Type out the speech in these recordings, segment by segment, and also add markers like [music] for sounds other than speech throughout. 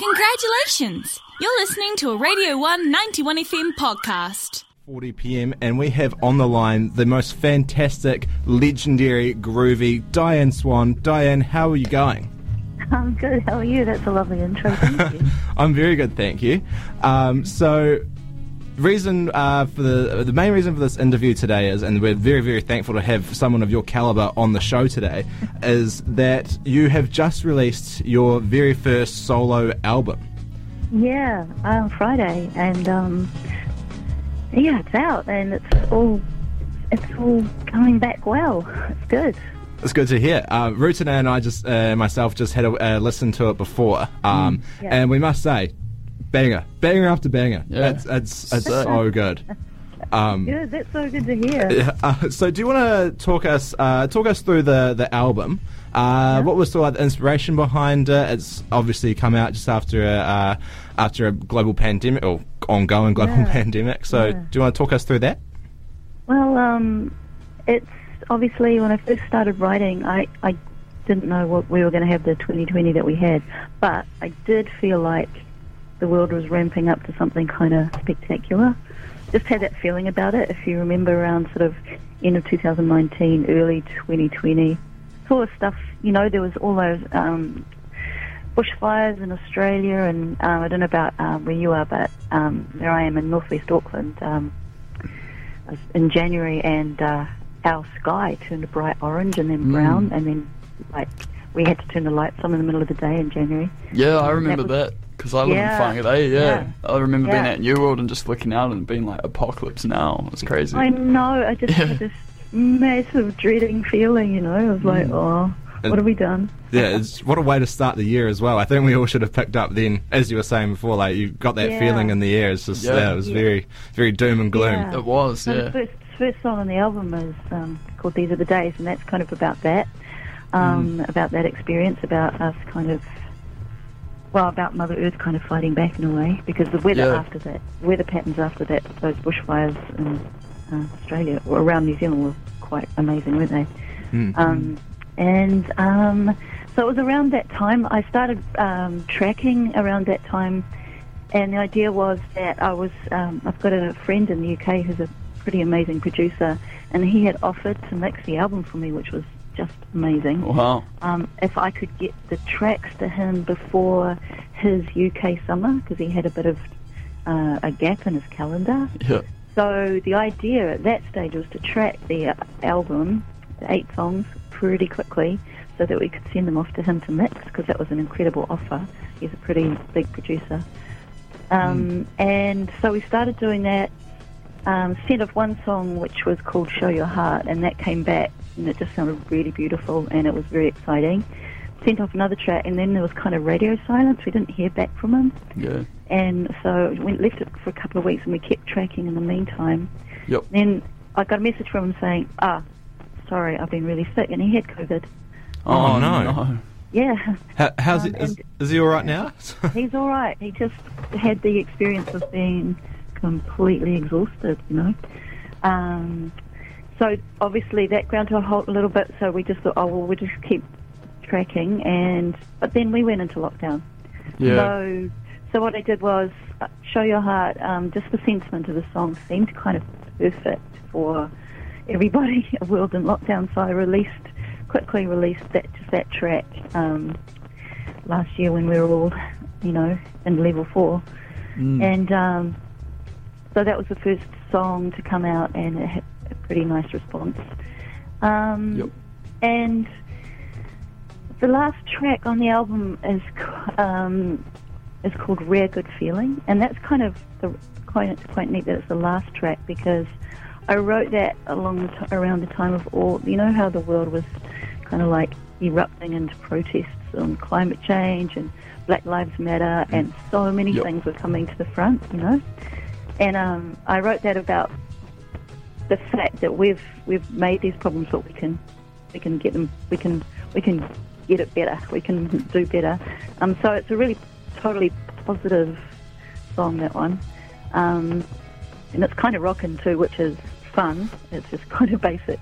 Congratulations! You're listening to a Radio 1 91 FM podcast. 40 p.m. and we have on the line the most fantastic, legendary, groovy Diane Swan. Diane, how are you going? I'm good. How are you? That's a lovely intro. Thank you. [laughs] I'm very good, thank you. Um, so, reason uh, for the the main reason for this interview today is, and we're very very thankful to have someone of your caliber on the show today, [laughs] is that you have just released your very first solo album. yeah, on Friday, and um, yeah, it's out, and it's all it's all coming back well. [laughs] It's good. It's good to hear. Uh, Rutina and I just uh, myself just had a uh, listen to it before, um, Yeah. and we must say, banger, banger after banger. Yeah. It's it's, it's so good. Um, Good. That's so good to hear. Uh, so, do you want to talk us uh, talk us through the the album? Uh, What was sort of like the inspiration behind it? It's obviously come out just after a uh, after a global pandemic or ongoing global Yeah. [laughs] pandemic. So, Yeah. do you want to talk us through that? Well, um, it's obviously when I first started writing, I, I didn't know what we were going to have the 2020 that we had, but I did feel like the world was ramping up to something kind of spectacular. Just had that feeling about it. If you remember around sort of end of 2019, early 2020, sort of stuff. You know, there was all those um, bushfires in Australia, and um, I don't know about um, where you are, but um, there I am in northwest Auckland. Um, in January, and uh, our sky turned a bright orange and then brown, and then like we had to turn the lights on in the middle of the day in January. Yeah, I remember was- that because I live Yeah. in Whangarei. Yeah. Yeah. I remember being Yeah. at New World and just looking out and being like, apocalypse now. It's crazy. I know. I just Yeah. had this massive dreading feeling. You know, I was like, oh, what have we done? Yeah, it's what a way to start the year as well. I think we all should have picked up then, as you were saying before, like you got that Yeah. feeling in the air. It's just yeah, Yeah. it was Yeah. very very doom and gloom. Yeah. It was, yeah. the first first song on the album is um, called "These Are the Days," and that's kind of about that, um, Mm. about that experience, about us kind of, well, about Mother Earth kind of fighting back in a way, because the weather Yeah. after that, weather patterns after that, those bushfires in uh, Australia or around New Zealand were quite amazing, weren't they? Mm. Um, and um, so it was around that time I started um, tracking around that time, and the idea was that I was um, I've got a friend in the UK who's a pretty amazing producer, and he had offered to mix the album for me, which was just amazing. Wow. Um, if I could get the tracks to him before his UK summer, because he had a bit of uh, a gap in his calendar. Yeah. So the idea at that stage was to track the album, the eight songs, pretty quickly, so that we could send them off to him to mix, because that was an incredible offer. He's a pretty big producer. Um, And so we started doing that. Um, sent off one song which was called "Show Your Heart," and that came back, and it just sounded really beautiful, and it was very exciting. Sent off another track, and then there was kind of radio silence. We didn't hear back from him. Yeah. And so we left it for a couple of weeks and we kept tracking in the meantime. Yep. Then I got a message from him saying, ah, sorry, I've been really sick. And he had COVID. Oh, no. Yeah, How, how's Um, it? Is, is he all right now? [laughs] he's all right. He just had the experience of being completely exhausted, you know. Um, so obviously that ground to a halt a little bit. So we just thought, oh, well, we'll just keep tracking. And But then we went into lockdown. Yeah. So, so what I did was uh, show your heart. Um, just the sentiment of the song seemed kind of perfect for everybody. [laughs] A world in lockdown. So I released quickly released that just that track um, last year when we were all, you know, in level four, Mm. and um, so that was the first song to come out, and it pretty nice response. Um, Yep. And the last track on the album is um, is called "Rare Good Feeling," and that's kind of the quite quite neat that it's the last track because I wrote that along the t- around the time of all. You know how the world was kind of like erupting into protests on climate change and Black Lives Matter, and so many Yep. things were coming to the front. You know, and um, I wrote that about the fact that we've we've made these problems, that we can we can get them we can we can get it better. We can do better. Um, so it's a really totally positive song that one, um, and it's kind of rocking too, which is fun. It's just [laughs] kind of basic,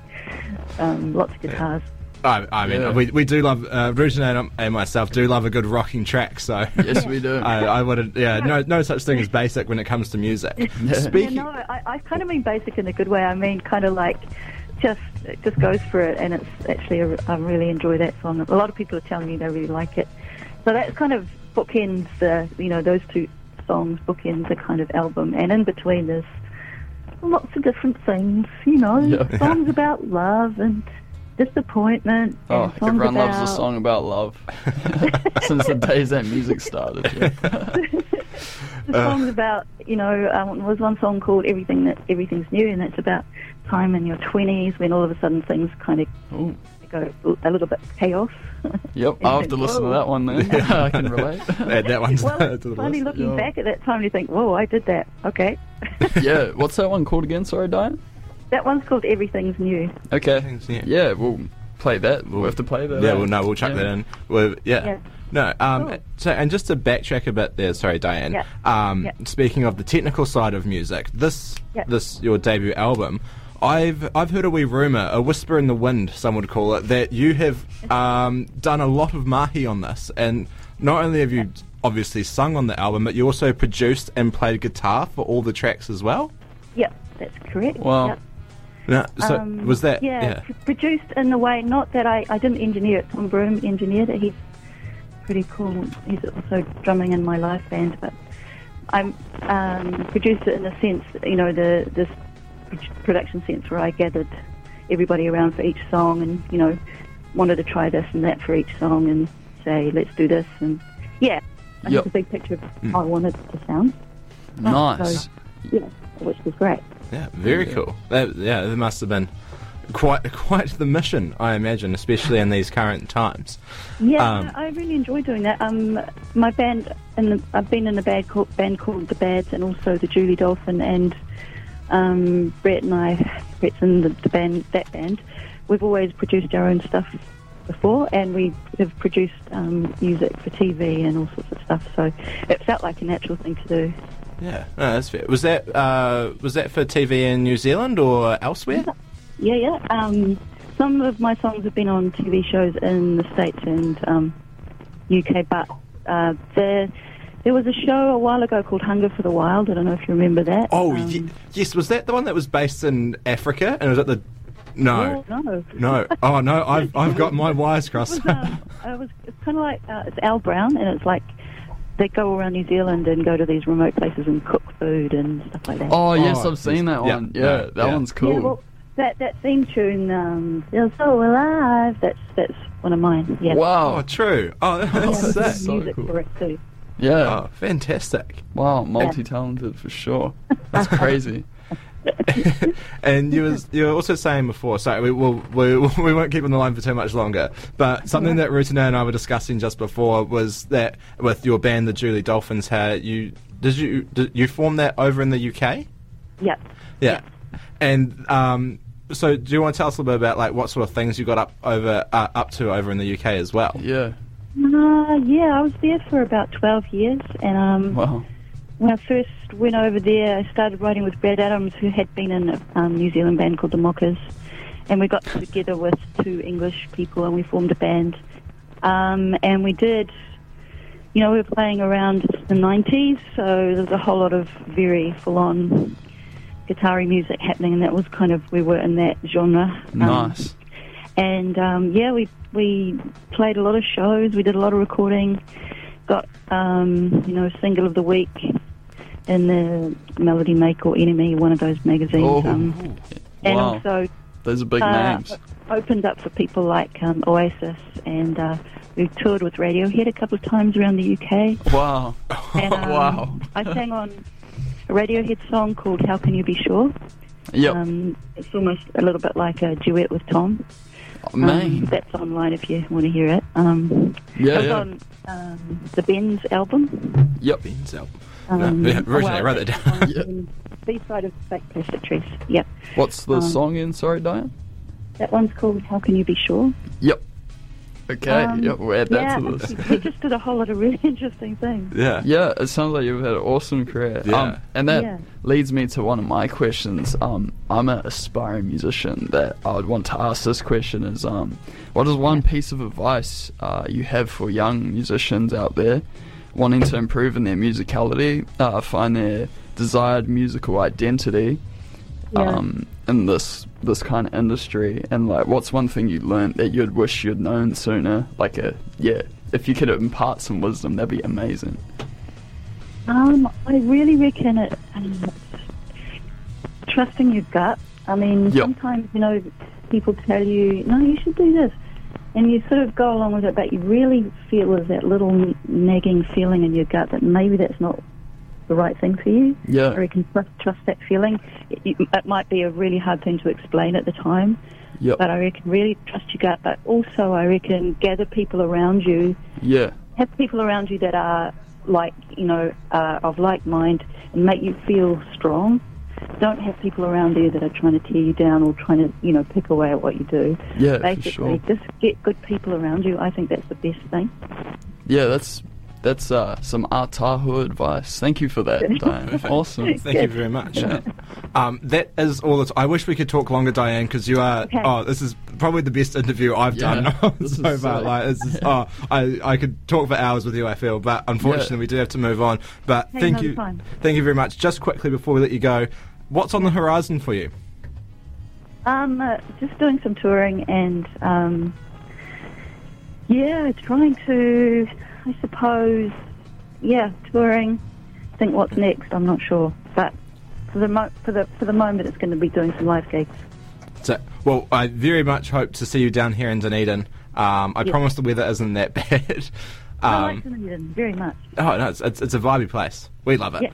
um, lots of guitars. I, I mean, Yeah. we, we do love uh, Rutan and, and myself do love a good rocking track. So [laughs] Yes, we do. I, I would yeah no no such thing as basic when it comes to music. [laughs] Yeah, Speaking, no, I, I kind of mean basic in a good way. I mean kind of like just it just goes for it, and it's actually a, I really enjoy that song. A lot of people are telling me they really like it, so that kind of bookends the you know those two songs bookends the kind of album, and in between there's lots of different things. You know, Yeah. songs about love and disappointment. Oh, and songs everyone about, loves a song about love. [laughs] Since the days that music started. Yeah. [laughs] the songs about you know um, there was one song called everything that everything's new and that's about time in your 20s when all of a sudden things kind of Ooh. go a little bit chaos Yep, [laughs] I'll have to listen to that one then. I can relate. add that one's well to it's the funny list. looking Yeah. back at that time you think whoa I did that okay yeah, what's that one called again? Sorry, Diane? That one's called everything's new Okay. Things, yeah. Yeah, we'll play that. We'll have to play that. Yeah, well, no, we'll chuck Yeah. that in. Well, yeah. Yeah. No, um, Cool. so and just to backtrack a bit there, sorry, Diane. Yeah. Um, Yeah. speaking of the technical side of music, this Yeah. this your debut album, I've I've heard a wee rumor, a whisper in the wind, some would call it, that you have um, done a lot of mahi on this, and not only have you obviously sung on the album, but you also produced and played guitar for all the tracks as well. yep that's correct Wow. Yep. No, so Um, was that yeah, yeah. p- produced in the way not that I, I didn't engineer it. Tom Broom engineered it. He's pretty cool. He's also drumming in my live band but I'm um, produced it in the sense you know the this production sense where I gathered everybody around for each song and you know wanted to try this and that for each song and say let's do this. And yeah I Yep. had a big picture of how I wanted it to sound. Nice. So, yeah which was great Yeah, very Yeah. cool. That, yeah, it must have been quite [laughs] quite the mission, I imagine, especially in these current times. Yeah, Um, I really enjoy doing that. Um, my band, and I've been in a band called, band called the Bads, and also the Julie Dolphin, and um, Brett and I, Brett's in the, the band, that band. We've always produced our own stuff before, and we have produced um, music for TV and all sorts of stuff. So it felt like a natural thing to do. Yeah, no, that's fair. Was that uh, was that for TV in New Zealand or elsewhere? Yeah, yeah. Um, some of my songs have been on TV shows in the States and um, UK, but uh, there, there was a show a while ago called Hunger for the Wild. I don't know if you remember that. Oh, Um, ye- yes. Was that the one that was based in Africa and it was at the? No, oh, no. no. Oh no, I've I've got my wires It crossed. was, um, it was it's kind of like uh, it's Al Brown, and it's like they go around New Zealand and go to these remote places and cook food and stuff like that. Oh, yes, Oh, I've seen that yeah, one. no, Yeah, that yeah. one's cool. Yeah, well, that that theme tune, um, "Feel So Alive." That's that's one of mine. Yeah. wow. Oh, true. Oh, [laughs] Yeah, that's there's sick. so music cool. for it too. Yeah. Oh, fantastic. Wow, multi-talented for sure. [laughs] That's crazy. [laughs] and you was you were also saying before. Sorry, we will we, [laughs] we won't keep on the line for too much longer. But something that Rutina and I were discussing just before was that with your band, the Julie Dolphins, how you did you did you form that over in the UK? Yeah. Yeah. And um, so, do you want to tell us a little bit about like what sort of things you got up over uh, up to over in the UK as well? Yeah. Uh, yeah, I was there for about 12 years, and um, Wow. When I first went over there, I started writing with Brett Adams, who had been in a um, New Zealand band called the Mockers, and we got together with two English people, and we formed a band, um, and we did. You know, we were playing around the 90s, so there was a whole lot of very full-on guitar music happening, and that was kind of we were in that genre. Um, Nice. and um, yeah, we we played a lot of shows. We did a lot of recording. Got um, you know single of the week in the Melody Maker or NME, one of those magazines. Oh, um, and wow. also Those are big uh, names. opened up for people like um, Oasis, and uh, we toured with Radiohead a couple of times around the UK. Wow. And, [laughs] um, wow. I sang on a Radiohead song called "How Can You Be Sure." Yep. Um, it's almost a little bit like a duet with Tom. Oh, man. Um, that's online if you want to hear it. Um, yeah, it was yeah. on um, the Bends album. Yep. Ben's album. Um, yeah, oh, originally well, I wrote that down. on [laughs] Yeah. B-side of Fake Plastic Trees. Yep. What's the um, song in? Sorry, Diane? That one's called How Can You Be Sure? Yep. Okay, Um, yeah, we'll add that yeah, to this. we just did a whole lot of really [laughs] interesting things. Yeah. Yeah, it sounds like you've had an awesome career. Yeah. Um, and that Yeah. leads me to one of my questions. Um, I'm an aspiring musician that I would want to ask this question is um, what is one piece of advice uh, you have for young musicians out there wanting to improve in their musicality, uh, find their desired musical identity Yeah. um, in this this kind of industry? And like, what's one thing you learned that you'd wish you'd known sooner? Like a yeah, if you could impart some wisdom, that'd be amazing. Um, I really reckon it. Um, trusting your gut. I mean, Yep. sometimes you know people tell you, "No, you should do this," and you sort of go along with it, but you really feel there's that little nagging feeling in your gut that maybe that's not the right thing for you. Yeah. I reckon trust, trust that feeling. It, it, it might be a really hard thing to explain at the time, Yep. but I reckon really trust your gut. But also, I reckon gather people around you Yeah. have people around you that are like you know uh, of like mind and make you feel strong. Don't have people around you that are trying to tear you down or trying to you know pick away at what you do. Yeah, for Basically, sure. just get good people around you. I think that's the best thing. Yeah, that's that's uh, some Atahu advice. Thank you for that, [laughs] Diane. awesome. Thank you very much. Um, that is all. It's, I wish we could talk longer, Diane, because you are. Okay. Oh, this is probably the best interview I've Yeah, done [laughs] so far. sick. Like, this is, [laughs] oh, I, I could talk for hours with you. I feel, but unfortunately, Yeah. we do have to move on. But Hey, thank you, fine. thank you very much. Just quickly before we let you go, what's on the horizon for you? Um, uh, just doing some touring and um, yeah, trying to, I suppose, yeah, touring. Think what's next. I'm not sure, but for the mo- for the for the moment, it's going to be doing some live gigs. So, well, I very much hope to see you down here in Dunedin. Um, I Yeah. promise the weather isn't that [laughs] bad. I like Um, Dunedin very much. oh no, it's, it's, it's a vibey place. We love it. Yeah.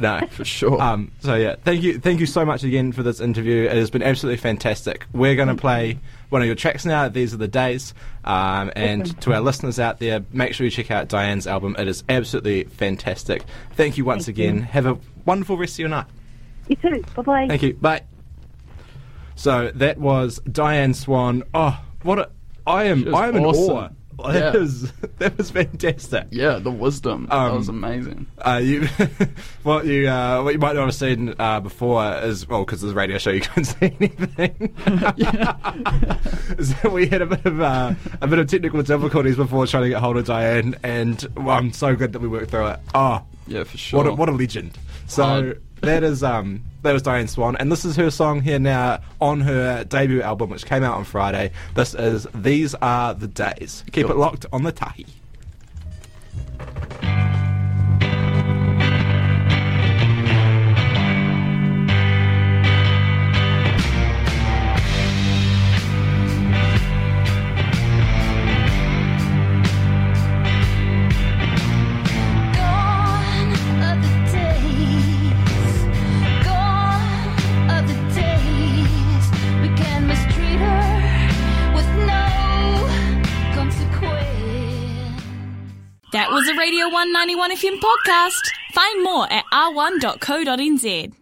No, [laughs] For [laughs] sure. Um, so yeah, thank you, thank you so much again for this interview. It has been absolutely fantastic. We're going to play one of your tracks now. These are the days, um, and Awesome. to our listeners out there, make sure you check out Diane's album. It is absolutely fantastic. Thank you once Thank again. you. Have a wonderful rest of your night. You too. Bye bye. Thank you. Bye. So that was Diane Swan. Oh, what a! I am. I am in awesome. awe. [laughs] That Yeah. was that was fantastic. yeah, the wisdom. that Um, was amazing. Uh, you, [laughs] what you, uh, what you might not have seen uh, before is well, because of the radio show, you [laughs] couldn't see anything. is we had a bit of uh, a bit of technical difficulties before trying to get hold of Diane, and well, I'm so good that we worked through it. Oh, Yeah, for sure. what a, what a legend! So Hard. That is um that was Diane Swan, and this is her song here now on her debut album, which came out on Friday. This is "These Are the Days." Keep Cool. it locked on the tahi. Radio 191 FM podcast. Find more at r1.co.nz.